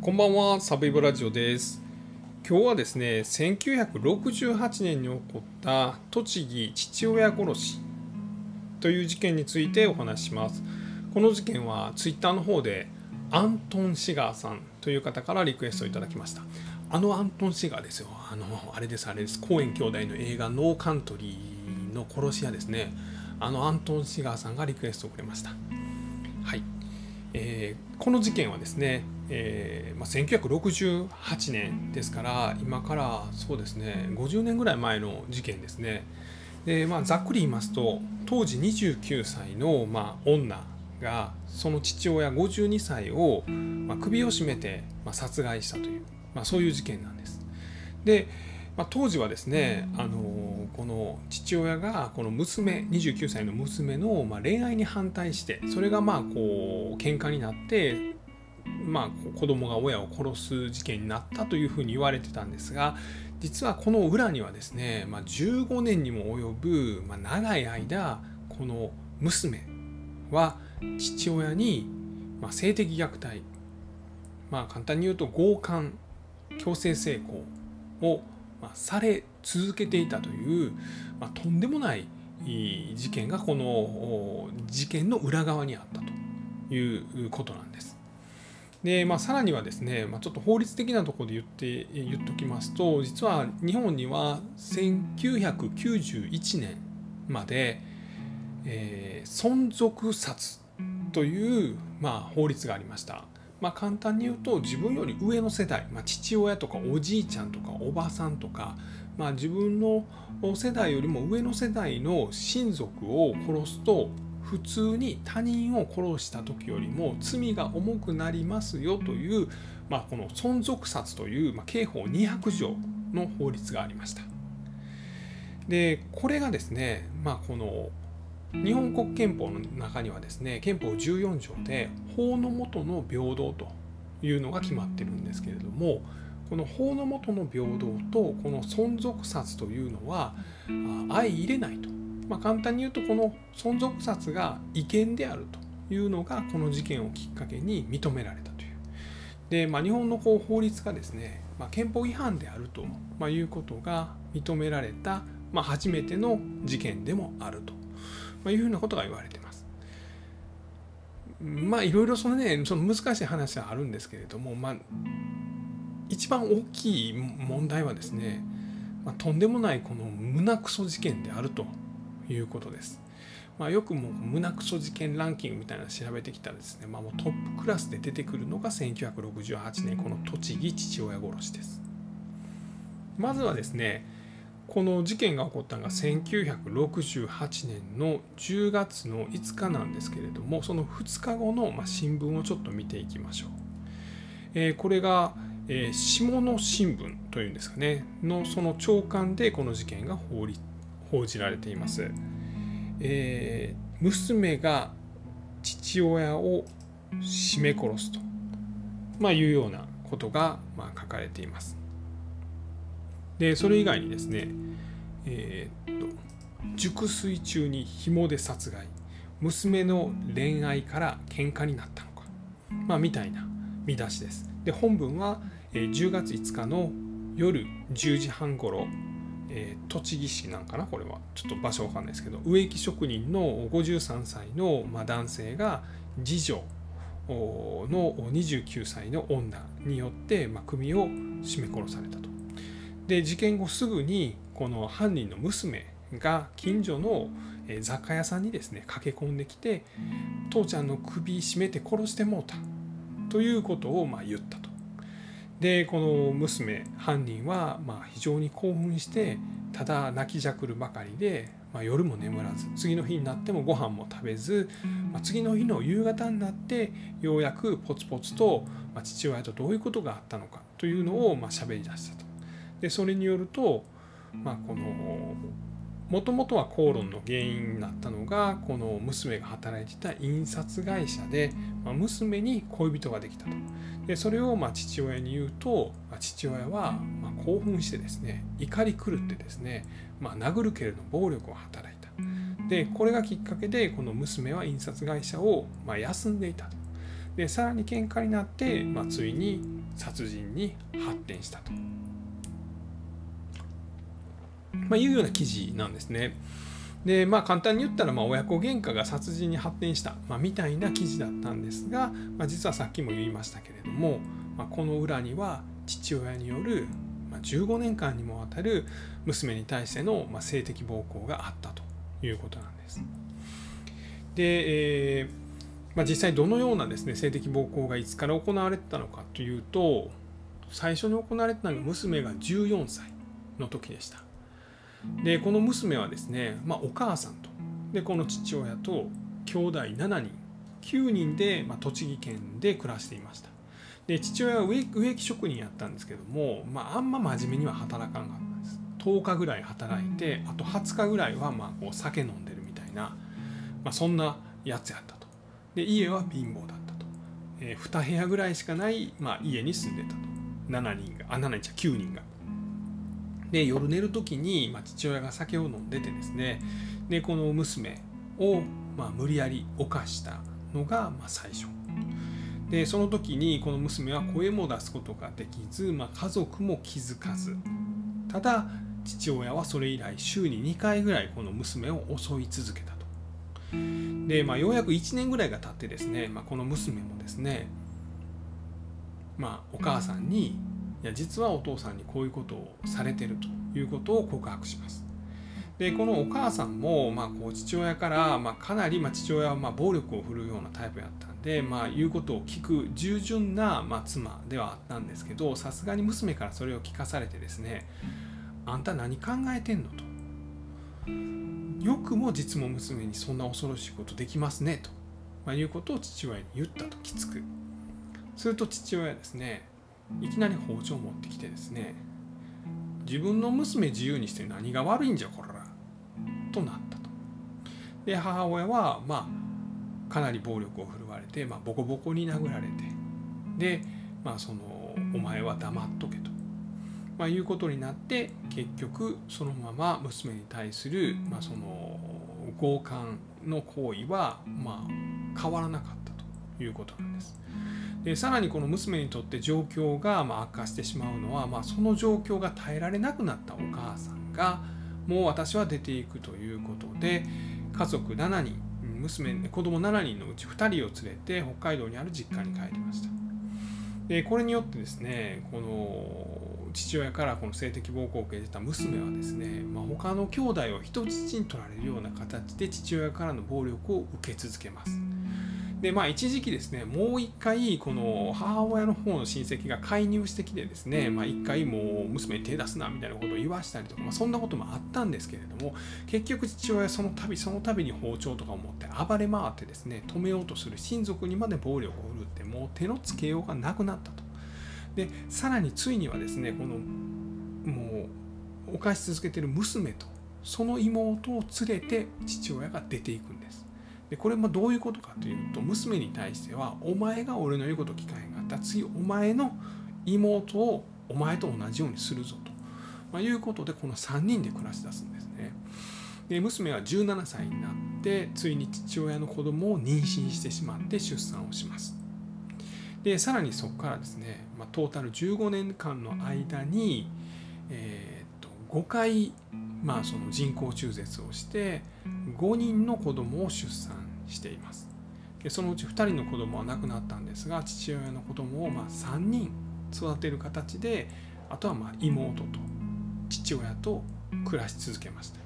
こんばんは、サブイボラジオです。今日はですね、1968年に起こった栃木父親殺しという事件についてお話します。この事件はツイッターの方でアントン・シガーさんという方からリクエストいただきました。あのアントン・シガーですよ。あの、あれです、あれです。コーエン兄弟の映画ノーカントリーの殺し屋ですね。あのアントン・シガーさんがリクエストをくれました。はい。えーこの事件はですね、えーまあ、1968年ですから今からそうですね50年ぐらい前の事件ですね。で、まあ、ざっくり言いますと当時29歳の、まあ、女がその父親52歳を、まあ、首を絞めて、まあ、殺害したという、まあ、そういう事件なんです。で、まあ、当時はですね、あのこの父親がこの娘29歳の娘の、まあ、恋愛に反対してそれがまあこう喧嘩になって、まあ、子供が親を殺す事件になったというふうに言われてたんですが実はこの裏にはですね、まあ、15年にも及ぶ、まあ、長い間この娘は父親に、まあ、性的虐待まあ簡単に言うと強姦強制性交をまあ、され続けていたという、まあ、とんでもない事件がこの事件の裏側にあったということなんです。でまあ、さらにはですね、まあ、ちょっと法律的なところで言って言っときますと実は日本には1991年まで、えー、存続殺という、まあ、法律がありました。まあ、簡単に言うと自分より上の世代、まあ、父親とかおじいちゃんとかおばさんとか、まあ、自分の世代よりも上の世代の親族を殺すと普通に他人を殺した時よりも罪が重くなりますよという、まあ、この存続殺という、まあ、刑法200条の法律がありました。でこれがですね、まあ、この日本国憲法の中にはですね憲法14条で法の下の平等というのが決まってるんですけれどもこの法の下の平等とこの存続殺というのは相入れないと、まあ、簡単に言うとこの存続殺が違憲であるというのがこの事件をきっかけに認められたというで、まあ、日本のこう法律がですね、まあ、憲法違反であると、まあ、いうことが認められた、まあ、初めての事件でもあるとまあ、いうふうなことが言われてます。まあいろいろそのねその難しい話はあるんですけれども、まあ、一番大きい問題はですね、まあ、とんでもないこの胸クソ事件であるということです。まあ、よくも胸クソ事件ランキングみたいなの調べてきたらですね、まあ、もうトップクラスで出てくるのが1968年この栃木父親殺しです。まずはですねこの事件が起こったのが1968年の10月の5日なんですけれどもその2日後の新聞をちょっと見ていきましょう。えー、これが、えー、下野新聞というんですかねのその朝刊でこの事件が報報じられています。えー、娘が父親を絞め殺すと、まあ、いうようなことが、まあ、書かれています。でそれ以外にですね、えー、っと熟睡中に紐で殺害娘の恋愛から喧嘩になったのか、まあ、みたいな見出しですで本文は、え、10月5日の夜10時半ごろ、えー、栃木市なんかなこれはちょっと場所わかんないですけど植木職人の53歳の、ま、男性が次女の29歳の女によって、ま、首を絞め殺されたと。で事件後すぐにこの犯人の娘が近所の雑貨屋さんにですね駆け込んできて父ちゃんの首絞めて殺してもうたということをま言ったと。でこの娘犯人はま非常に興奮してただ泣きじゃくるばかりで、まあ、夜も眠らず次の日になってもご飯も食べず、まあ、次の日の夕方になってようやくポツポツと、まあ、父親とどういうことがあったのかというのをまあ喋り出したと。でそれによると、まあ、このもともとは口論の原因になったのがこの娘が働いてた印刷会社で、まあ、娘に恋人ができたと。でそれをま父親に言うと、まあ、父親はま興奮してですね怒り狂ってですね、まあ、殴るけれど暴力を働いた。でこれがきっかけでこの娘は印刷会社をま休んでいたと。でさらに喧嘩になって、ま、ついに殺人に発展したと、まあ、いうような記事なんですね。でまあ簡単に言ったらまあ親子喧嘩が殺人に発展した、まあ、みたいな記事だったんですが、まあ、実はさっきも言いましたけれども、まあ、この裏には父親による15年間にもわたる娘に対しての性的暴行があったということなんです。で、えーまあ、実際どのようなですね性的暴行がいつから行われてたのかというと最初に行われたのが娘が14歳の時でした。でこの娘はですね、まあ、お母さんと。でこの父親と兄弟7人。9人で、まあ、栃木県で暮らしていました。で父親は植木職人やったんですけども、まあ、あんま真面目には働かんかったんです。10日ぐらい働いてあと20日ぐらいはまあこう酒飲んでるみたいな、まあ、そんなやつやったと。で家は貧乏だったと、えー、2部屋ぐらいしかない、まあ、家に住んでたと。7人があ7人じゃ9人がで夜寝る時に、まあ、父親が酒を飲んでてですね。でこの娘を、まあ、無理やり犯したのが、まあ、最初。でその時にこの娘は声も出すことができず、まあ、家族も気づかず。ただ父親はそれ以来週に2回ぐらいこの娘を襲い続けたと。で、まあ、ようやく1年ぐらいが経ってですね、まあ、この娘もですね、まあ、お母さんにいや実はお父さんにこういうことをされてるということを告白します。でこのお母さんも、まあ、こう父親から、まあ、かなり、まあ、父親はまあ暴力を振るうようなタイプやったんで、まあ、言うことを聞く従順な、まあ、妻ではあったんですけどさすがに娘からそれを聞かされてですねあんた何考えてんのと。よくも実も娘にそんな恐ろしいことできますねと、まあ、いうことを父親に言ったときつく。すると父親ですねいきなり包丁を持ってきてですね自分の娘自由にして何が悪いんじゃこらとなったとで母親はまあかなり暴力を振るわれて、まあ、ボコボコに殴られてでまあそのお前は黙っとけと、まあ、いうことになって結局そのまま娘に対する、まあ、その強姦の行為はまあ変わらなかったということなんです。でさらにこの娘にとって状況がま悪化してしまうのは、まあ、その状況が耐えられなくなったお母さんがもう私は出ていくということで家族7人娘子供7人のうち2人を連れて北海道にある実家に帰りました。でこれによってですねこの父親からこの性的暴行を受けてた娘はですね、まあ、他の兄弟を人質に取られるような形で父親からの暴力を受け続けます。でまあ一時期ですねもう一回この母親の方の親戚が介入してきてですねまあ一回もう娘に手出すなみたいなことを言わしたりとか、まあ、そんなこともあったんですけれども結局父親はその度その度に包丁とかを持って暴れ回ってですね止めようとする親族にまで暴力を振るってもう手のつけようがなくなったと。でさらについにはですねこのもう犯し続けてる娘とその妹を連れて父親が出ていくんですでこれもどういうことかというと娘に対してはお前が俺の言うこと聞かへんかった。次お前の妹をお前と同じようにするぞと、まあ、いうことでこの3人で暮らし出すんですね。で娘は17歳になってついに父親の子供を妊娠してしまって出産をします。でさらにそこからですね、まあ、トータル15年間の間に、えー、と5回まあ、その人工中絶をして5人の子供を出産しています。でそのうち2人の子供は亡くなったんですが父親の子供をまあ3人育てる形であとはま妹と父親と暮らし続けました。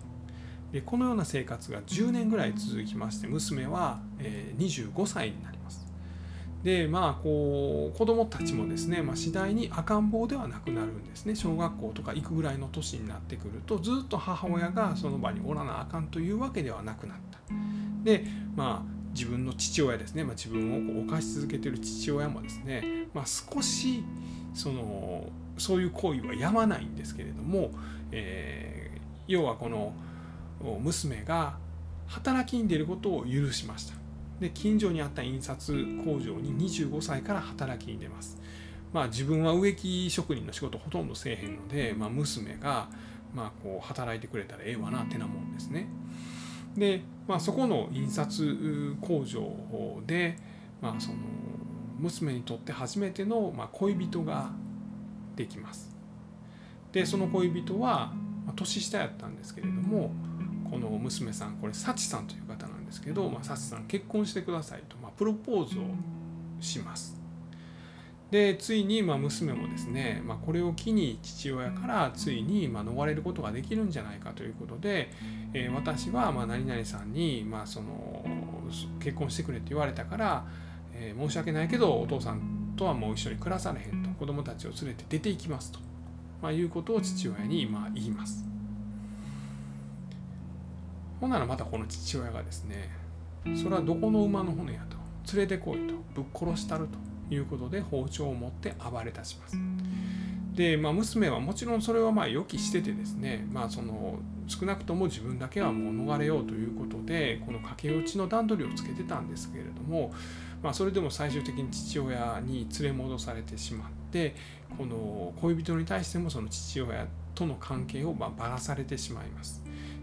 でこのような生活が10年ぐらい続きまして娘は25歳になります。でまあこう子どもたちもですね、まあ、次第に赤ん坊ではなくなるんですね。小学校とか行くぐらいの年になってくるとずっと母親がその場におらなあかんというわけではなくなった。でまあ自分の父親ですね、まあ、自分をこう犯し続けてる父親もですね、まあ、少しそのそういう行為はやまないんですけれども、えー、要はこの娘が働きに出ることを許しました。で近所にあった印刷工場に25歳から働きに出ます。まあ、自分は植木職人の仕事ほとんどせえへんので、まあ、娘がまあこう働いてくれたらええわなってなもんですね。で、まあ、そこの印刷工場で、まあ、その娘にとって初めての、まあ、恋人ができます。でその恋人は、年下やったんですけれどもこの娘さんこれ幸さんという方なんですけど、まあ、幸さん結婚してくださいと、まあ、プロポーズをします。でついにま娘もですね、まあ、これを機に父親からついにま逃れることができるんじゃないかということで、えー、私はま何々さんにまその結婚してくれって言われたから、えー、申し訳ないけどお父さんとはもう一緒に暮らされへんと子供たちを連れて出ていきますと、まあ、いうことを父親にま言います。ほんならまたこの父親がですねそれはどこの馬の骨やと連れてこいとぶっ殺したるということで包丁を持って暴れ出します。で、まあ、娘はもちろんそれはまあ予期しててですね、まあ、その少なくとも自分だけはもう逃れようということでこの駆け落ちの段取りをつけてたんですけれども、まあ、それでも最終的に父親に連れ戻されてしまってこの恋人に対してもその父親との関係をまばらされてしまいます。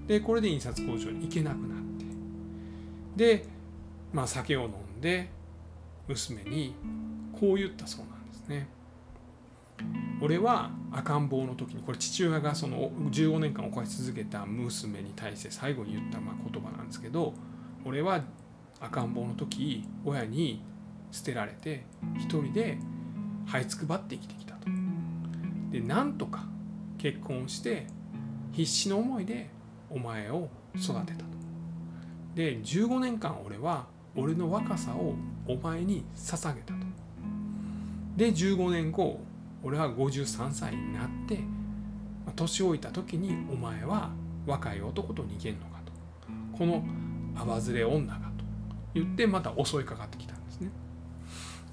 でこれで印刷工場に行けなくなってで、まあ、酒を飲んで娘にこう言ったそうなんですね。俺は赤ん坊の時にこれ父親がその15年間起こし続けた娘に対して最後に言ったま言葉なんですけど俺は赤ん坊の時親に捨てられて一人で這いつくばって生きてきたと。でなんとか結婚して必死の思いでお前を育てたと。で15年間俺は俺の若さをお前に捧げたと。で15年後俺は53歳になって年老いた時にお前は若い男と逃げんのかとこのあばずれ女がと言ってまた襲いかかってきた。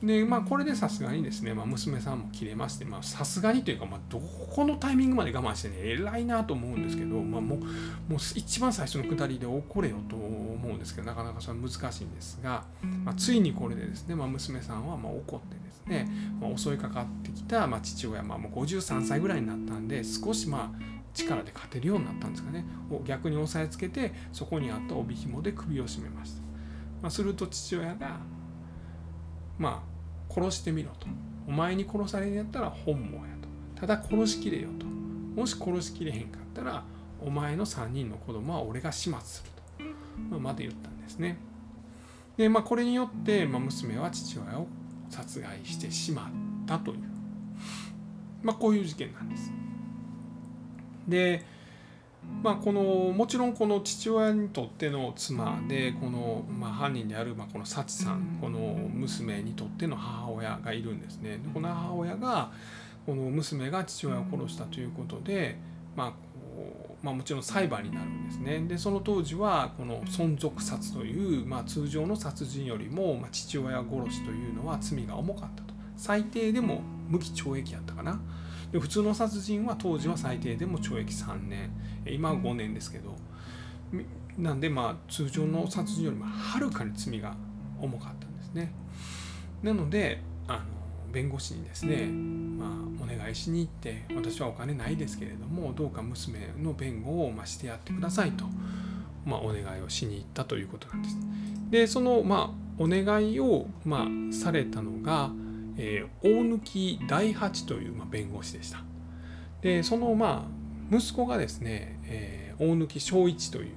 でまあこれでさすがにですね、まあ、娘さんも切れましてさすがにというか、まあ、どこのタイミングまで我慢してね偉いなと思うんですけど、まあ、もうもう一番最初のくだりで怒れよと思うんですけどなかなかそれは難しいんですが、まあ、ついにこれでですね、まあ、娘さんはまあ怒ってですね、まあ、襲いかかってきた、まあ、父親、まあ、もう53歳ぐらいになったんで少しまあ力で勝てるようになったんですかね。を逆に押さえつけてそこにあった帯紐で首を絞めました、まあ、すると父親がまあ殺してみろと。お前に殺されんやったら本望やと。ただ殺しきれよと。もし殺しきれへんかったらお前の3人の子供は俺が始末すると、まあ、まで言ったんですね。でまあこれによって、まあ、娘は父親を殺害してしまったという、まあ、こういう事件なんです。でまあ、このもちろんこの父親にとっての妻でこの、まあ、犯人である、まあ、この幸さんこの娘にとっての母親がいるんですね。でこの母親がこの娘が父親を殺したということで、まあこうまあ、もちろん裁判になるんですね。でその当時はこの存続殺という、まあ、通常の殺人よりも、まあ、父親殺しというのは罪が重かったと。最低でも無期懲役やったかな。で普通の殺人は当時は最低でも懲役3年。今は5年ですけど。なんでまあ通常の殺人よりもはるかに罪が重かったんですね。なのであの弁護士にですね、まあ、お願いしに行って私はお金ないですけれどもどうか娘の弁護をましてやってくださいと、まあ、お願いをしに行ったということなんです。でそのまあお願いをまあされたのがえー、大貫大八という、まあ、弁護士でした。でそのまあ息子がですね、えー、大貫正一とい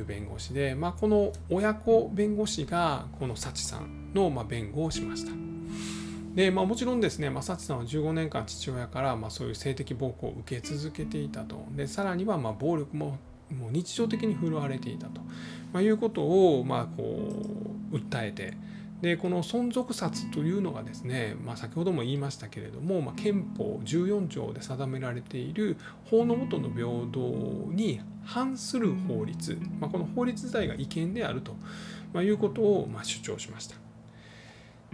う弁護士で、まあ、この親子弁護士がこの幸さんの、まあ、弁護をしました。でまあ、もちろんですね、まあ、幸さんは15年間父親から、まあ、そういう性的暴行を受け続けていたとでさらにはまあ暴力ももう日常的に振るわれていたと、まあ、いうことを、まあ、こう訴えてでこの存続殺というのがですね、まあ、先ほども言いましたけれども、まあ、憲法14条で定められている法の下の平等に反する法律、まあ、この法律自体が違憲であると、まいうことをま主張しました。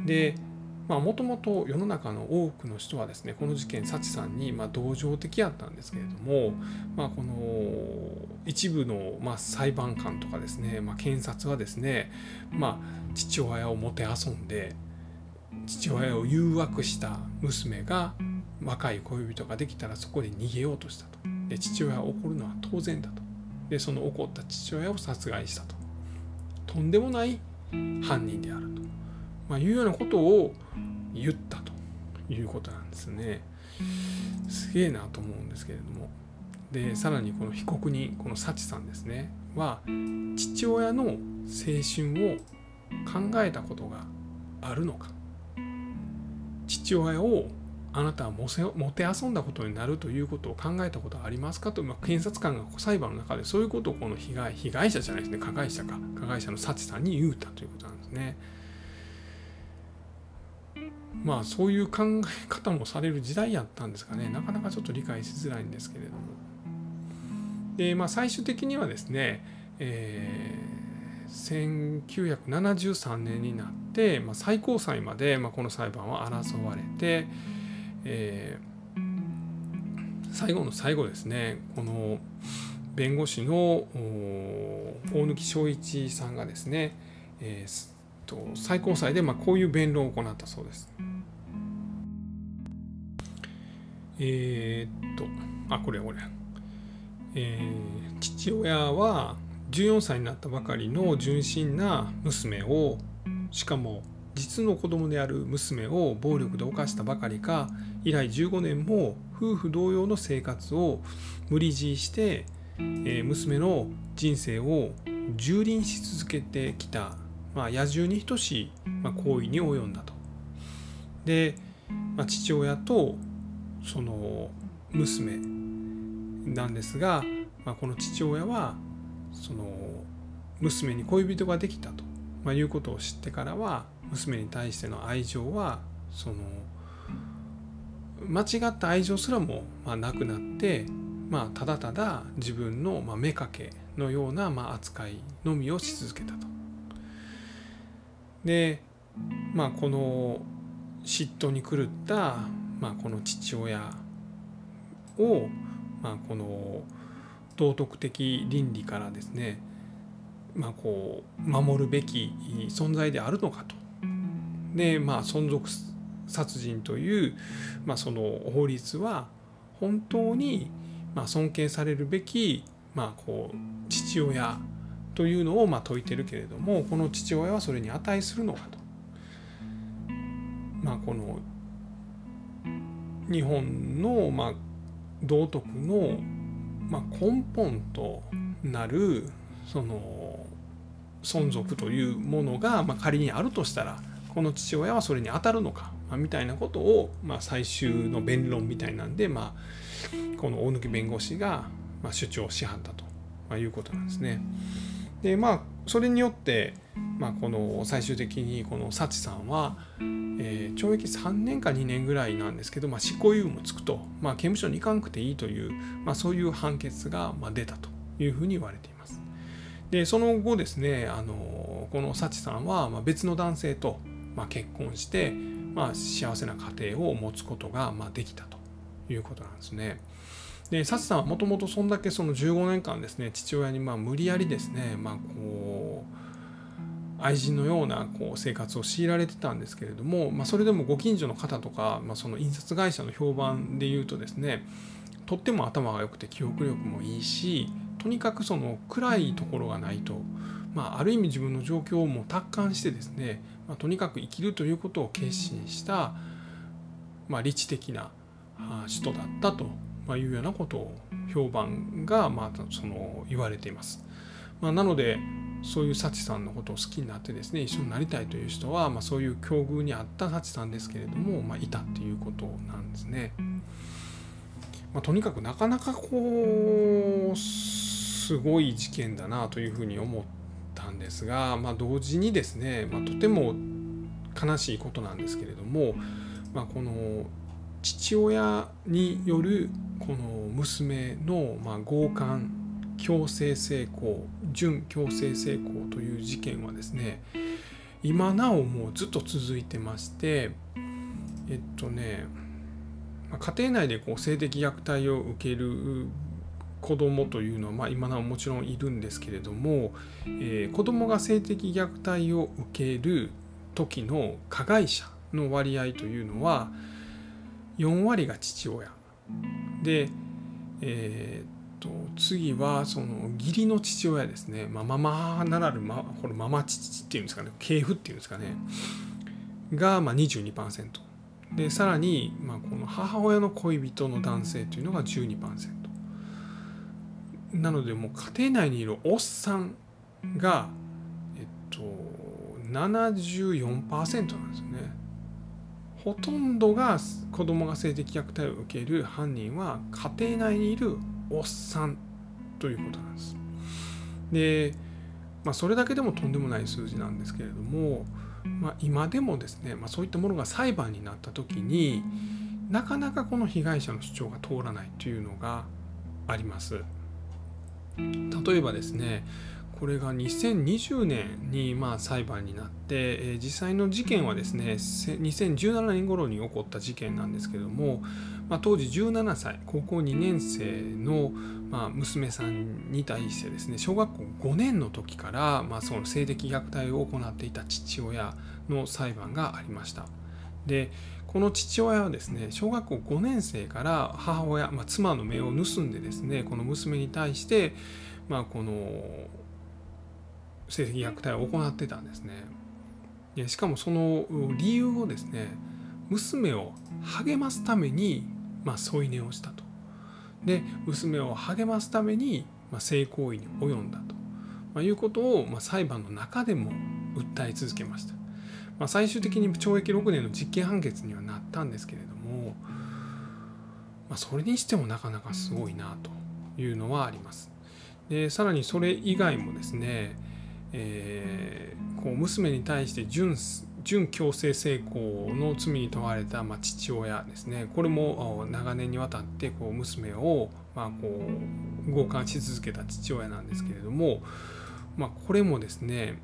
でもともと世の中の多くの人はですねこの事件幸さんにま同情的やったんですけれども、まあ、この一部のま裁判官とかですね、まあ、検察はですね、まあ、父親をもてあそんで父親を誘惑した娘が若い恋人ができたらそこで逃げようとしたと。で父親は怒るのは当然だと。でその怒った父親を殺害したと。とんでもない犯人であると、まあ、いうようなことを言ったということなんですね。すげえなと思うんですけれども。でさらにこの被告人この幸さんですね。は父親の青春を考えたことがあるのか。父親をあなたはもてあそんだことになるということを考えたことはありますかと、まあ、検察官が裁判の中でそういうことをこの被害被害者じゃないですね。加害者か。加害者の幸さんに言うたということなんですね。まあそういう考え方もされる時代やったんですかね。なかなかちょっと理解しづらいんですけれども。でまあ最終的にはですね、えー、1973年になって、まあ、最高裁まで、まあ、この裁判は争われて、えー、最後の最後ですねこの弁護士の大貫正一さんがですね、えー、と最高裁でまあこういう弁論を行ったそうです。えー、っとあこれこれ、えー、父親は14歳になったばかりの純真な娘をしかも実の子供である娘を暴力で犯したばかりか以来15年も夫婦同様の生活を無理強いして、えー、娘の人生を蹂躙し続けてきた、まあ、野獣に等しい、まあ、行為に及んだと。で、まあ、父親とその娘なんですが、まあ、この父親はその娘に恋人ができたと、まあ、いうことを知ってからは娘に対しての愛情はその間違った愛情すらもまあなくなって、まあ、ただただ自分のまあ妾のようなまあ扱いのみをし続けたと。でまあこの嫉妬に狂った、まあ、この父親を、まあ、この道徳的倫理からですね、まあ、こう守るべき存在であるのかと。でまあ存続殺人という、まあ、その法律は本当にまあ尊敬されるべき、まあ、こう父親というのをまあ説いてるけれどもこの父親はそれに値するのかと。まあ、この日本のま道徳のま根本となるその存続というものがま仮にあるとしたらこの父親はそれに当たるのか、ま、みたいなことを、ま、最終の弁論みたいなんで、まあ、この大貫弁護士が、ま、主張しはったと、いうことなんですね。でまあそれによって、まあ、この最終的にこの幸さんは、えー、懲役3年か2年ぐらいなんですけど、まあ、執行猶予もつくと、まあ、刑務所に行かなくていいという、まあ、そういう判決がま出たというふうに言われています。でその後ですねあのこの幸さんはま別の男性とま結婚して、まあ、幸せな家庭を持つことがまできたということなんですね。でサチさんはもともとそんだけその15年間ですね父親にまあ無理やりですね、まあ、こう愛人のようなこう生活を強いられてたんですけれども、まあ、それでもご近所の方とか、まあ、その印刷会社の評判で言うとですねとっても頭が良くて記憶力もいいしとにかくその暗いところがないと、まあ、ある意味自分の状況をも達観してですね、まあ、とにかく生きるということを決心した、まあ、理知的な人だったとま、いうようなことを評判がまあその言われています。まあ、なのでそういう幸さんのことを好きになってですね一緒になりたいという人は、まあ、そういう境遇にあった幸さんですけれども、まあ、いたっていうことなんですね。まあ、とにかくなかなかこうすごい事件だなというふうに思ったんですが、まあ、同時にですね、まあ、とても悲しいことなんですけれども、まあ、この父親によるこの娘のま強姦強制性交準強制性交という事件はですね今なおもうずっと続いてましてえっとね家庭内でこう性的虐待を受ける子供というのは、まあ、今なおもちろんいるんですけれども、えー、子供が性的虐待を受ける時の加害者の割合というのは4割が父親。で、えー、っと次はその義理の父親ですね、まあ、ママならぬ、ま、これママ父っていうんですかね。系譜っていうんですかね。がまあ22%でさらにまあこの母親の恋人の男性というのが12%なのでもう家庭内にいるおっさんがえっと74%なんですよね。ほとんどが子供が性的虐待を受ける犯人は家庭内にいるおっさんということなんです。で、まあ、それだけでもとんでもない数字なんですけれども、まあ、今でもですね、まあ、そういったものが裁判になった時になかなかこの被害者の主張が通らないというのがあります。例えばですねこれが2020年にまあ裁判になって、え実際の事件はですね2017年頃に起こった事件なんですけども、まあ、当時17歳高校2年生のまあ娘さんに対してですね小学校5年の時からまあその性的虐待を行っていた父親の裁判がありました。でこの父親はですね小学校5年生から母親、まあ、妻の目を盗んでですねこの娘に対して、まあ、この性的虐待を行ってたんですね。でしかもその理由をですね娘を励ますために、まあ、添い寝をしたと。で娘を励ますために、まあ、性行為に及んだと、まあ、いうことを、まあ、裁判の中でも訴え続けました。まあ、最終的に懲役6年の実刑判決にはなったんですけれども、まあ、それにしてもなかなかすごいなというのはあります。でさらにそれ以外もですねえー、こう娘に対して準準強制性交の罪に問われた、まあ、父親ですね。これも長年にわたってこう娘を、まあ、こう強姦し続けた父親なんですけれども、まあ、これもですね、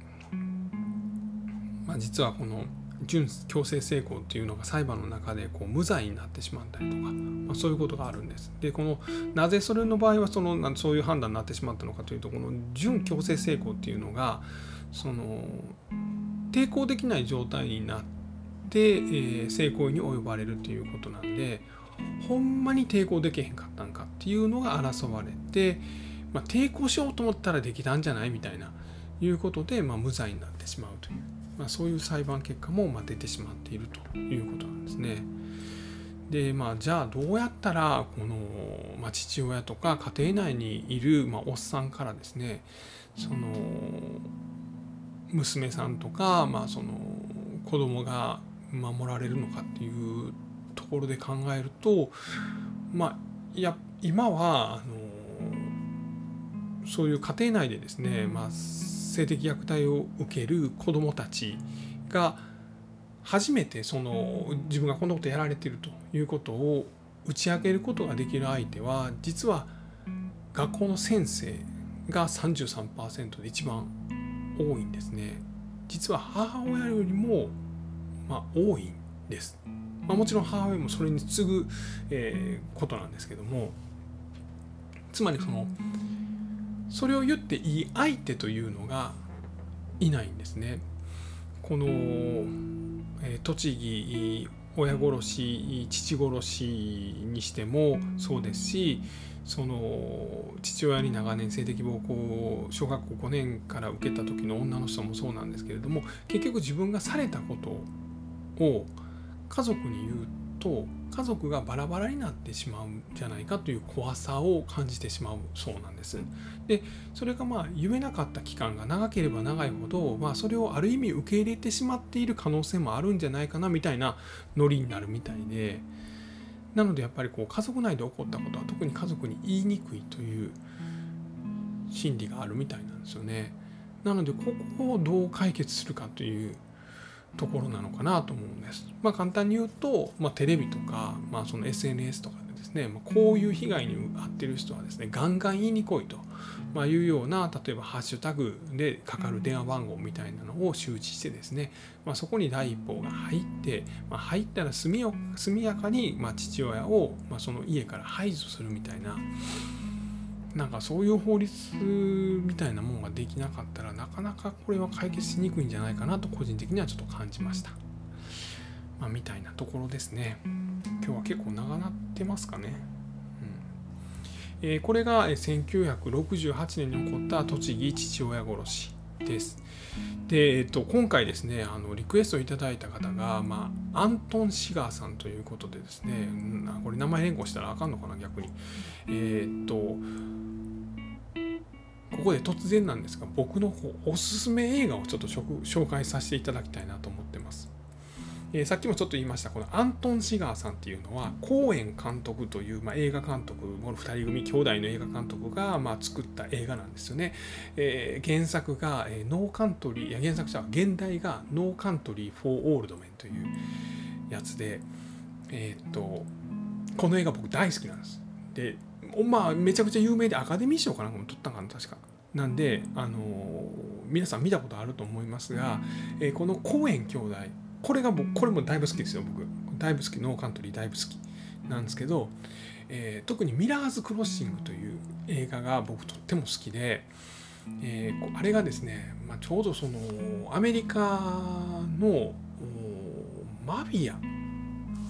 まあ、実はこの準強制性交っていうのが裁判の中でこう無罪になってしまったりとか、まあ、そういうことがあるんです。でこのなぜそれの場合はそのそういう判断になってしまったのかというとこの準強制性交っていうのがその抵抗できない状態になって、えー、性行為に及ばれるということなんでほんまに抵抗できへんかったんかっていうのが争われて、まあ、抵抗しようと思ったらできたんじゃないみたいないうことで、まあ、無罪になってしまうという。まあ、そういう裁判結果もま出てしまっているということなんですね。でまあ、じゃあどうやったらこの、まあ、父親とか家庭内にいる、まあ、おっさんからですねその娘さんとか、まあ、その子供が守られるのかっていうところで考えると、まあ、いや今はあのそういう家庭内でですね、まあ、性的虐待を受ける子どもたちが初めてその自分がこんなことやられているということを打ち明けることができる相手は実は学校の先生が33%で一番多いんですね。実は母親よりも、まあ、多いんです。まあ、もちろん母親もそれに次ぐ、えー、ことなんですけどもつまりそのそれを言っていい相手というのがいないんですね。この、えー、栃木親殺し父殺しにしてもそうですしその父親に長年性的暴行を小学校5年から受けた時の女の人もそうなんですけれども結局自分がされたことを家族に言うと家族がバラバラになってしまうんじゃないかという怖さを感じてしまうそうなんです。でそれがまあ言えなかった期間が長ければ長いほど、まあ、それをある意味受け入れてしまっている可能性もあるんじゃないかなみたいなノリになるみたいでなのでやっぱりこう家族内で起こったことは特に家族に言いにくいという心理があるみたいなんですよね。なのでここをどう解決するかというところなのかなと思うんです。まあ、簡単に言うと、まあ、テレビとか、まあ、その SNS とかでですね、まあ、こういう被害に遭ってる人はですねガンガン言いに来いと、まあ、いうような例えばハッシュタグでかかる電話番号みたいなのを周知してですね、まあ、そこに第一報が入って、まあ、入ったら速やかに、まあ、父親を、まあ、その家から排除するみたいな。なんかそういう法律みたいなもんができなかったらなかなかこれは解決しにくいんじゃないかなと個人的にはちょっと感じました。まあ、みたいなところですね。今日は結構長なってますかね。うんえー、これが1968年に起こった栃木父親殺しです。で、えっと、今回ですねあのリクエストいただいた方が、まあ、アントン・シガーさんということでですねこれ名前変更したらあかんのかな逆に。えー、っとここで突然なんですが僕のおすすめ映画をちょっと紹介させていただきたいなと思って。えー、さっきもちょっと言いましたこのアントン・シガーさんっていうのはコーエン監督という、まあ、映画監督この2人組兄弟の映画監督が、まあ、作った映画なんですよね、えー、原作が、えー、ノーカントリーいや原作者は原題が No Country for Old Men というやつでえっとこの映画僕大好きなんです。でまあめちゃくちゃ有名でアカデミー賞かなんかも取ったかな確か。なんで、あの皆さん見たことあると思いますが、えー、このコーエン兄弟これが僕これもだいぶ好きですよ僕だいぶ好きノーカントリーだいぶ好きなんですけど、えー、特にミラーズ・クロッシングという映画が僕とっても好きで、えー、あれがですね、まあ、ちょうどそのアメリカのマフィア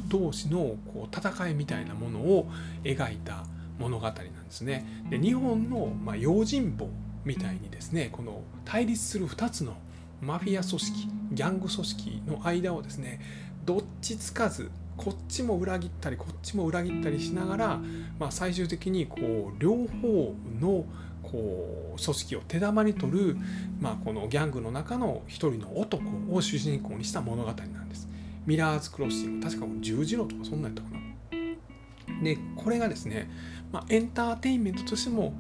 同士のこう戦いみたいなものを描いた物語なんですね。で日本の、まあ、用心棒みたいにですねこの対立する2つのマフィア組織ギャング組織の間をですねどっちつかずこっちも裏切ったりこっちも裏切ったりしながら、まあ、最終的にこう両方のこう組織を手玉に取る、まあ、このギャングの中の一人の男を主人公にした物語なんです。ミラーズクロッシング確か十字路とかそんなんやったかな。でこれがですね、まあ、エンターテインメントとしても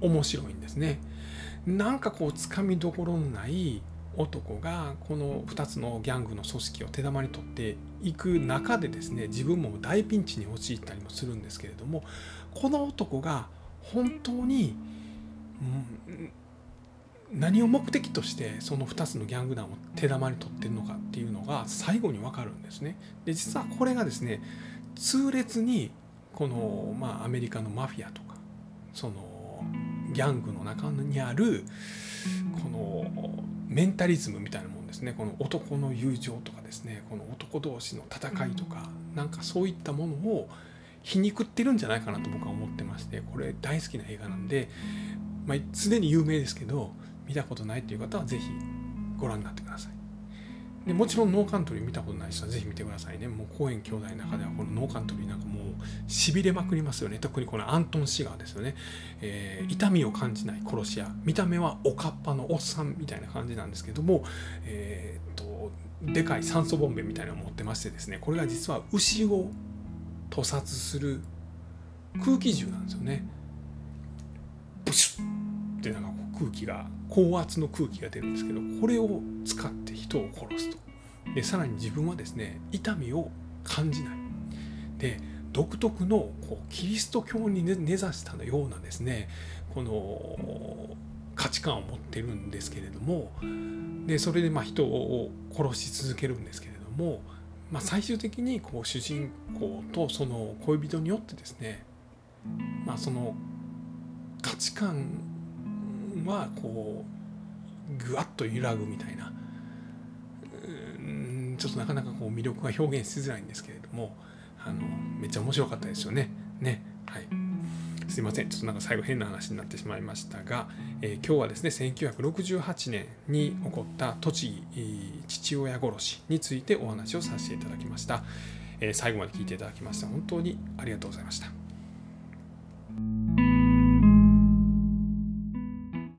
面白いんですね。なんかこうつかみどころのない男がこの2つのギャングの組織を手玉に取っていく中でですね自分も大ピンチに陥ったりもするんですけれどもこの男が本当に、うん、何を目的としてその2つのギャング団を手玉に取ってるのかっていうのが最後に分かるんですね。で実はこれがですね痛烈にこの、まあ、アメリカのマフィアとかそのギャングの中にあるこのメンタリズムみたいなもんですね。この男の友情とかですね。この男同士の戦いとかなんかそういったものを皮肉ってるんじゃないかなと僕は思ってましてこれ大好きな映画なんで、まあ、常に有名ですけど見たことないっていう方は是非ご覧になってください。でもちろんノーカントリー見たことない人はぜひ見てくださいね。もう公園兄弟の中ではこのノーカントリーなんかもうしびれまくりますよね。特にこのアントン・シガーですよね。えー、痛みを感じない殺し屋。見た目はおかっぱのおっさんみたいな感じなんですけども、えー、っと、でかい酸素ボンベみたいなのを持ってましてですね、これが実は牛を屠殺する空気銃なんですよね。ブシュッってなんかこう空気が高圧の空気が出るんですけどこれを使って人を殺すと。でさらに自分はですね痛みを感じない。で独特のこうキリスト教に根ざしたようなですねこの価値観を持ってるんですけれどもでそれでま人を殺し続けるんですけれども、まあ、最終的にこう主人公とその恋人によってですね、まあ、その価値観はこうぐわっと揺らぐみたいな。ちょっとなかなかこう魅力が表現しづらいんですけれどもあのめっちゃ面白かったですよね。ね。はい。すいません。ちょっとなんか最後変な話になってしまいましたが、えー、今日はですね1968年に起こった栃木父親殺しについてお話をさせていただきました、えー、最後まで聞いていただきました本当にありがとうございました。